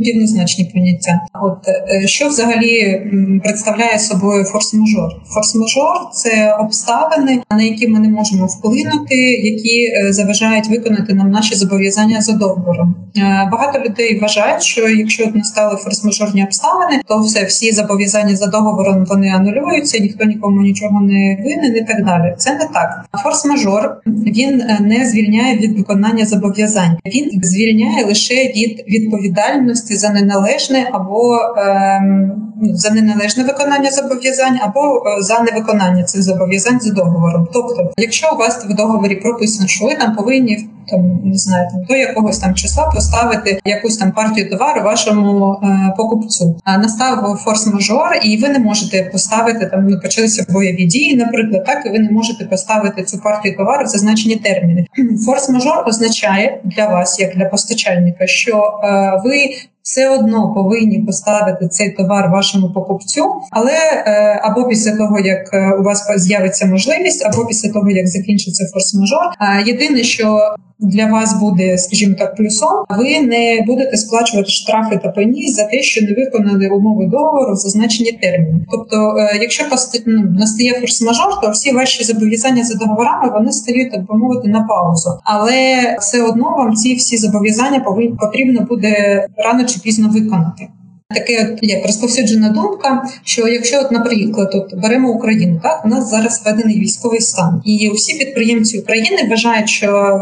Speaker 5: рівнозначні поняття. От е, що взагалі представляє собою форс-мажор? Форс-мажор це обставини, на які ми не можемо вплинути, які е, заважають виконати нам наші зобов'язання за договором. Е, Багато людей вважають, що якщо настали форс-мажорні обставини, то все всі зобов'язання за договором вони анулюються, ніхто нікому нічого не винен і так далі. Це не так. Форс-мажор він е, не звільняє від виконання зобов'язань. Він звільняє лише від відповідальності за неналежне або ем, за неналежне виконання зобов'язань, або е, за невиконання цих зобов'язань за договором. Тобто, якщо у вас в договорі прописано, що ви там повинні там не знаю, там до якогось там числа поставити якусь там партію товару вашому е, покупцю. А настав форс-мажор, і ви не можете поставити там. Ну почалися бойові дії, наприклад, так і ви не можете поставити цю партію товару в зазначені терміни. Форс-мажор означає для вас, як для постачальника, що е, ви. Все одно повинні поставити цей товар вашому покупцю, але е, або після того як е, у вас з'явиться можливість, або після того як закінчиться форс-мажор. А єдине, що для вас буде, скажімо так, плюсом, ви не будете сплачувати штрафи та пені за те, що не виконали умови договору в зазначені терміни. Тобто, е, якщо ну, настає форс-мажор, то всі ваші зобов'язання за договорами вони стають так би мовити на паузу, але все одно вам ці всі зобов'язання повинні потрібно буде рано чи пізно виконати. Таке як розповсюджена думка, що якщо, от, наприклад, от беремо Україну, так у нас зараз введений військовий стан, і усі підприємці України вважають, що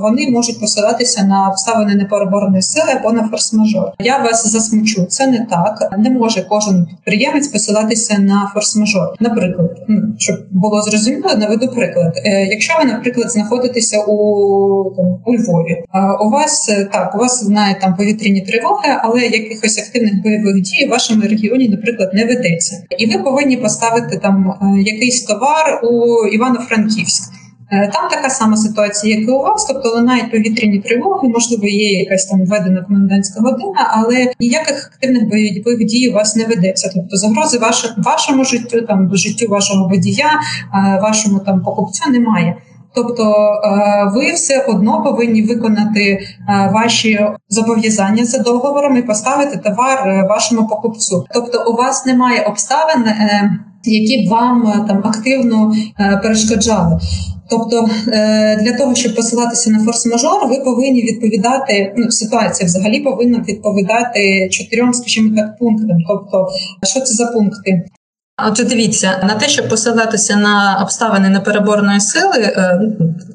Speaker 5: вони можуть посилатися на обставини непереборної сили або на форс-мажор. Я вас засмучу, це не так. Не може кожен підприємець посилатися на форс-мажор. Наприклад, ну, щоб було зрозуміло, наведу приклад. Е, Якщо ви, наприклад, знаходитеся у там, у Львові, у вас так, у вас знають там повітряні тривоги, але якихось активних бойових дій в вашому регіоні, наприклад, не ведеться, і ви повинні поставити там е, якийсь товар у Івано-Франківськ. Е, Там така сама ситуація, як і у вас, тобто лунають повітряні тривоги, можливо, є якась там введена комендантська година, але ніяких активних бойових дій у вас не ведеться. Тобто загрози вашому життю, там життю вашого водія, е, вашому там покупцю немає. Тобто е, ви все одно повинні виконати е, ваші зобов'язання за договором і поставити товар е, вашому покупцю. Тобто, у вас немає обставин, які б вам там активно перешкоджали. Тобто для того, щоб посилатися на форс-мажор, ви повинні відповідати. Ну, ситуація взагалі повинна відповідати чотирьом, скажімо так, пунктам. Тобто, що це за пункти? Отже, дивіться на те, щоб посилатися на обставини непереборної сили, е,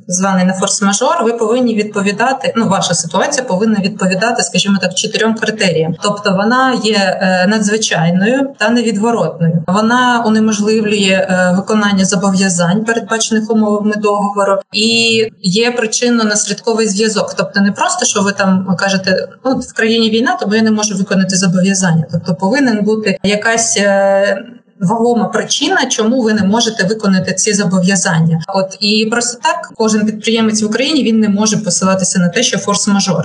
Speaker 5: званий на форс-мажор, ви повинні відповідати. Ну, ваша ситуація повинна відповідати, скажімо так, чотирьом критеріям. Тобто, вона є е, надзвичайною та невідворотною. Вона унеможливлює е, виконання зобов'язань, передбачених умовами договору, і є причинно-наслідковий зв'язок. Тобто, не просто що ви там кажете, ну в країні війна, тому я не можу виконати зобов'язання. Тобто, повинен бути якась. Е, Вагома причина, чому ви не можете виконати ці зобов'язання. От і просто так кожен підприємець в Україні він не може посилатися на те, що форс-мажор.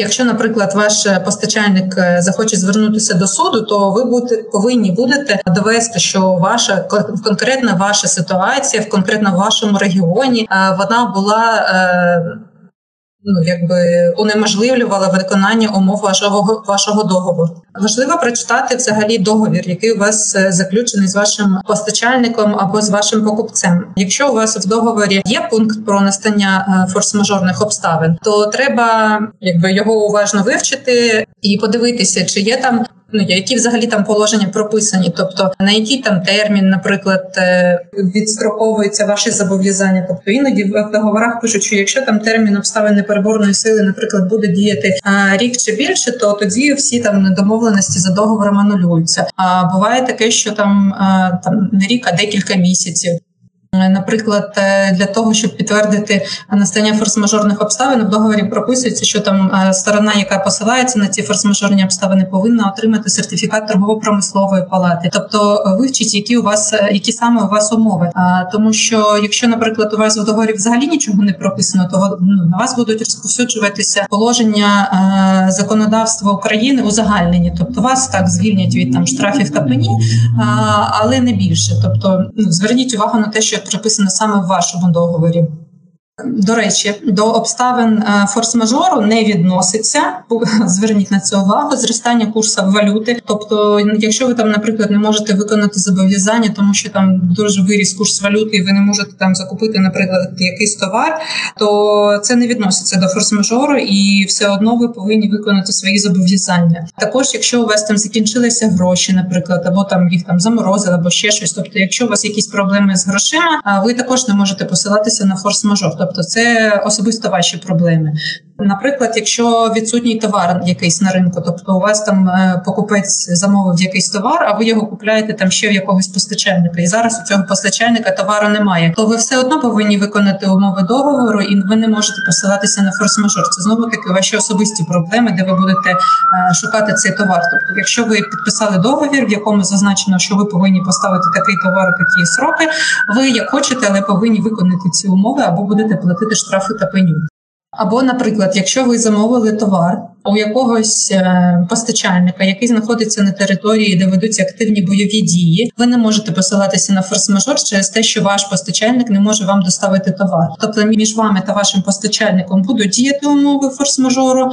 Speaker 5: Якщо, наприклад, ваш постачальник е, захоче звернутися до суду, то ви будете повинні будете довести, що ваша кон- конкретна ваша ситуація в конкретно вашому регіоні е, вона була. Ну, якби унеможливлювала виконання умов вашого вашого договору. Важливо прочитати взагалі договір, який у вас е, заключений з вашим постачальником або з вашим покупцем. Якщо у вас в договорі є пункт про настання е, форс-мажорних обставин, то треба якби його уважно вивчити і подивитися, чи є там. Ну, які взагалі там положення прописані, тобто на який там термін, наприклад, е, відстроковуються ваші зобов'язання. Тобто іноді в договорах пишуть, що якщо там термін обставин непереборної сили, наприклад, буде діяти рік чи більше, то тоді всі там домовленості за договором анулюються. А буває таке, що там, там не рік, а декілька місяців. Наприклад, е, для того, щоб підтвердити настання форс-мажорних обставин, в договорі прописується, що там е, сторона, яка посилається на ці форс-мажорні обставини, повинна отримати сертифікат торгово-промислової палати. Тобто е, вивчіть, які у вас які саме у вас умови. Тому, що якщо, наприклад, у вас в договорі взагалі нічого не прописано, то ну, на вас будуть розповсюджуватися положення е, законодавства України узагальнені. Тобто вас так звільнять від там штрафів та пені, але не більше. Тобто, ну зверніть увагу на те, що приписано саме в вашому договорі. До речі, до обставин е, форс-мажору не відноситься. Зверніть на це увагу. Зростання курсу валюти. Тобто, якщо ви там, наприклад, не можете виконати зобов'язання, тому що там дуже виріс курс валюти, і ви не можете там закупити, наприклад, якийсь товар, то це не відноситься до форс-мажору, і все одно ви повинні виконати свої зобов'язання. Також, якщо у вас там закінчилися гроші, наприклад, або там їх там заморозили, або ще щось. Тобто, якщо у вас якісь проблеми з грошима, ви також не можете посилатися на форс-мажор. Тобто це особисто ваші проблеми. Наприклад, якщо відсутній товар якийсь на ринку, тобто у вас там е, покупець замовив якийсь товар, а ви його купляєте там ще в якогось постачальника, і зараз у цього постачальника товару немає, то ви все одно повинні виконати умови договору, і ви не можете посилатися на форс-мажор. Це знову таки ваші особисті проблеми, де ви будете е, шукати цей товар. Тобто, якщо ви підписали договір, в якому зазначено, що ви повинні поставити такий товар, такі сроки, ви як хочете, але повинні виконати ці умови або будете платити штрафи та пеню. Або, наприклад, якщо ви замовили товар у якогось е, постачальника, який знаходиться на території, де ведуться активні бойові дії, ви не можете посилатися на форс-мажор через те, що ваш постачальник не може вам доставити товар. Тобто між вами та вашим постачальником будуть діяти умови форс-мажору,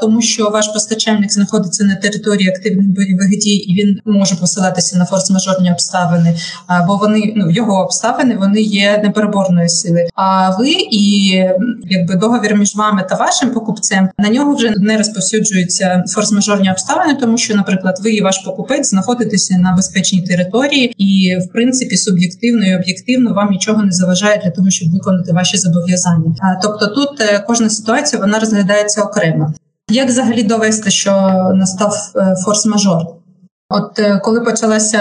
Speaker 5: тому що ваш постачальник знаходиться на території активних бойових дій, і він може посилатися на форс-мажорні обставини, бо вони ну його обставини вони є непереборної сили. А ви і якби договір між вами та вашим покупцем на нього вже не розповсюджуються форс-мажорні обставини, тому що, наприклад, ви і ваш покупець знаходитеся на безпечній території, і в принципі суб'єктивно і об'єктивно вам нічого не заважає для того, щоб виконати ваші зобов'язання. Тобто, тут е, кожна ситуація вона розглядається окремо. Як взагалі довести, що настав е, форс-мажор? От е, коли почалася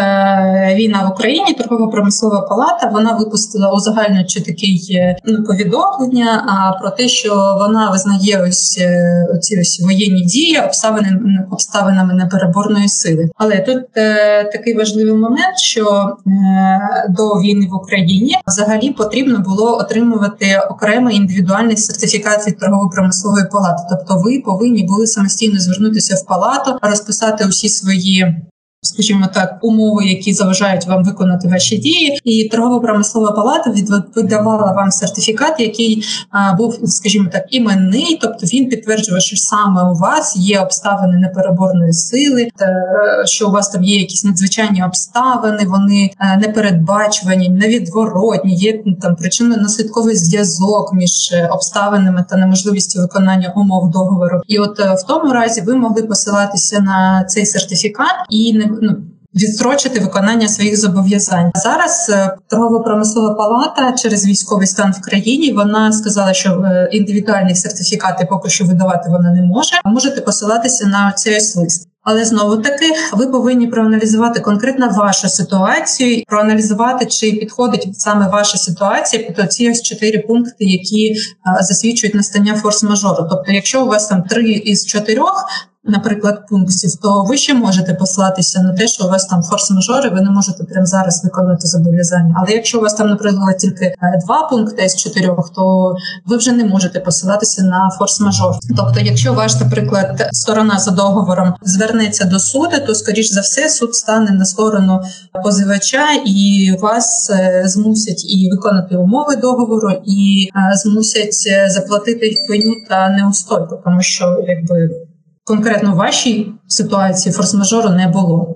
Speaker 5: війна в Україні, торгово-промислова палата вона випустила узагальнюючи такий е, ну, повідомлення про те, що вона визнає ось е, ці ось воєнні дії обставини обставинами непереборної сили. Але тут е, такий важливий момент, що е, до війни в Україні взагалі потрібно було отримувати окремий індивідуальний сертифікат торгово-промислової палати. Тобто, ви повинні були самостійно звернутися в палату, розписати усі свої скажімо так, умови, які заважають вам виконати ваші дії, і торгово-промислова палата видавала вам сертифікат, який а, був, скажімо так, іменний, тобто він підтверджував, що саме у вас є обставини непереборної сили, та, що у вас там є якісь надзвичайні обставини, вони а, непередбачувані, невідворотні, є ну, там причинно наслідковий зв'язок між е, обставинами та неможливістю виконання умов договору. І от е, в тому разі ви могли посилатися на цей сертифікат і не ну, відстрочити виконання своїх зобов'язань. Зараз е, торгово-промислова палата через військовий стан в країні вона сказала, що е, індивідуальні сертифікати поки що видавати вона не може. Можете посилатися на цей лист. Але знову таки ви повинні проаналізувати конкретно вашу ситуацію, проаналізувати, чи підходить саме ваша ситуація під ці ось чотири пункти, які е, засвідчують настання форс-мажору. Тобто, якщо у вас там три із чотирьох наприклад, пунктів, то ви ще можете послатися на те, що у вас там форс-мажори, ви не можете прямо зараз виконувати зобов'язання. Але якщо у вас там, наприклад, тільки е, два пункти з чотирьох, то ви вже не можете посилатися на форс-мажор. Тобто, якщо ваш, наприклад, сторона за договором звернеться до суду, то скоріш за все суд стане на сторону позивача і вас е, змусять і виконати умови договору, і е, змусять заплатити пеню та неустойку, тому що якби конкретно в вашій ситуації форс-мажору не було.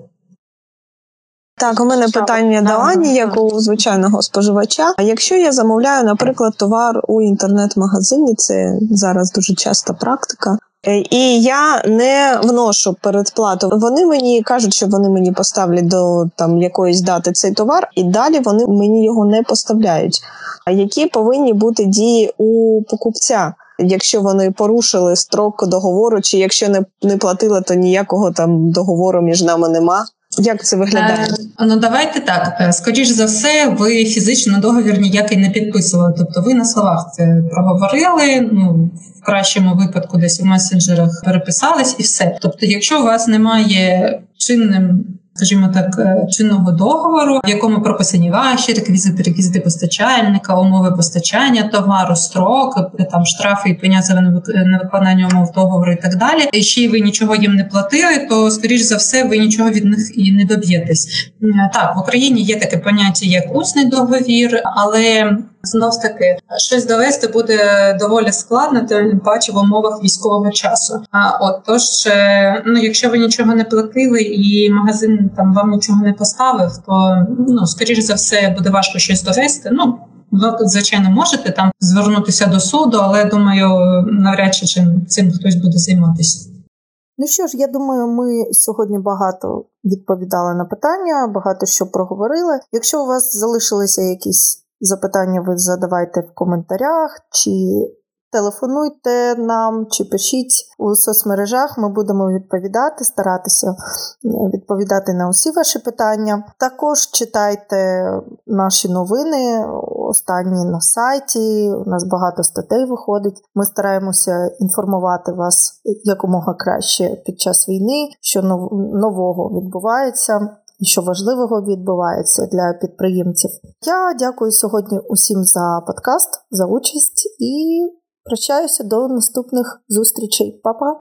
Speaker 3: Так, у мене питання до Ані, як у звичайного споживача. А якщо я замовляю, наприклад, товар у інтернет-магазині, це зараз дуже часта практика. Е, і я не вношу передплату. Вони мені кажуть, що вони мені поставлять до там якоїсь дати цей товар, і далі вони мені його не поставляють. А які повинні бути дії у покупця? Якщо вони порушили строк договору, чи якщо не не платили, то ніякого там договору між нами нема. Як це виглядає?
Speaker 5: Е, Ну давайте так. Е, Скоріш за все, ви фізично договір ніякий не підписували. Тобто ви на словах це проговорили. Ну в кращому випадку десь в месенджерах переписались і все. Тобто, якщо у вас немає чинним. Скажімо так, е, чинного договору, в якому прописані ваші реквізити, реквізити постачальника, умови постачання товару, строк, е, там штрафи і пеня за невик- невиконання умов договору і так далі. І ще й ви нічого їм не платили, то скоріш за все ви нічого від них і не доб'єтесь. Так, в Україні є таке поняття як усний договір, але знов таки щось довести буде доволі складно, тим паче в умовах військового часу. А от тож, е, ну якщо ви нічого не платили і магазин там вам нічого не поставив, то ну скоріш за все буде важко щось довести. Ну ви, звичайно, можете там звернутися до суду, але думаю, навряд чи чим цим хтось буде займатися.
Speaker 1: Ну що ж, я думаю, ми сьогодні багато відповідали на питання, багато що проговорили. Якщо у вас залишилися якісь запитання, ви задавайте в коментарях, чи телефонуйте нам, чи пишіть у соцмережах. Ми будемо відповідати, старатися е, відповідати на усі ваші питання. Також читайте наші новини, останні на сайті. У нас багато статей виходить. Ми стараємося інформувати вас якомога краще під час війни, що нов- нового відбувається. І Що важливого відбувається для підприємців. Я дякую сьогодні усім за подкаст, за участь і прощаюся до наступних зустрічей. Па-па!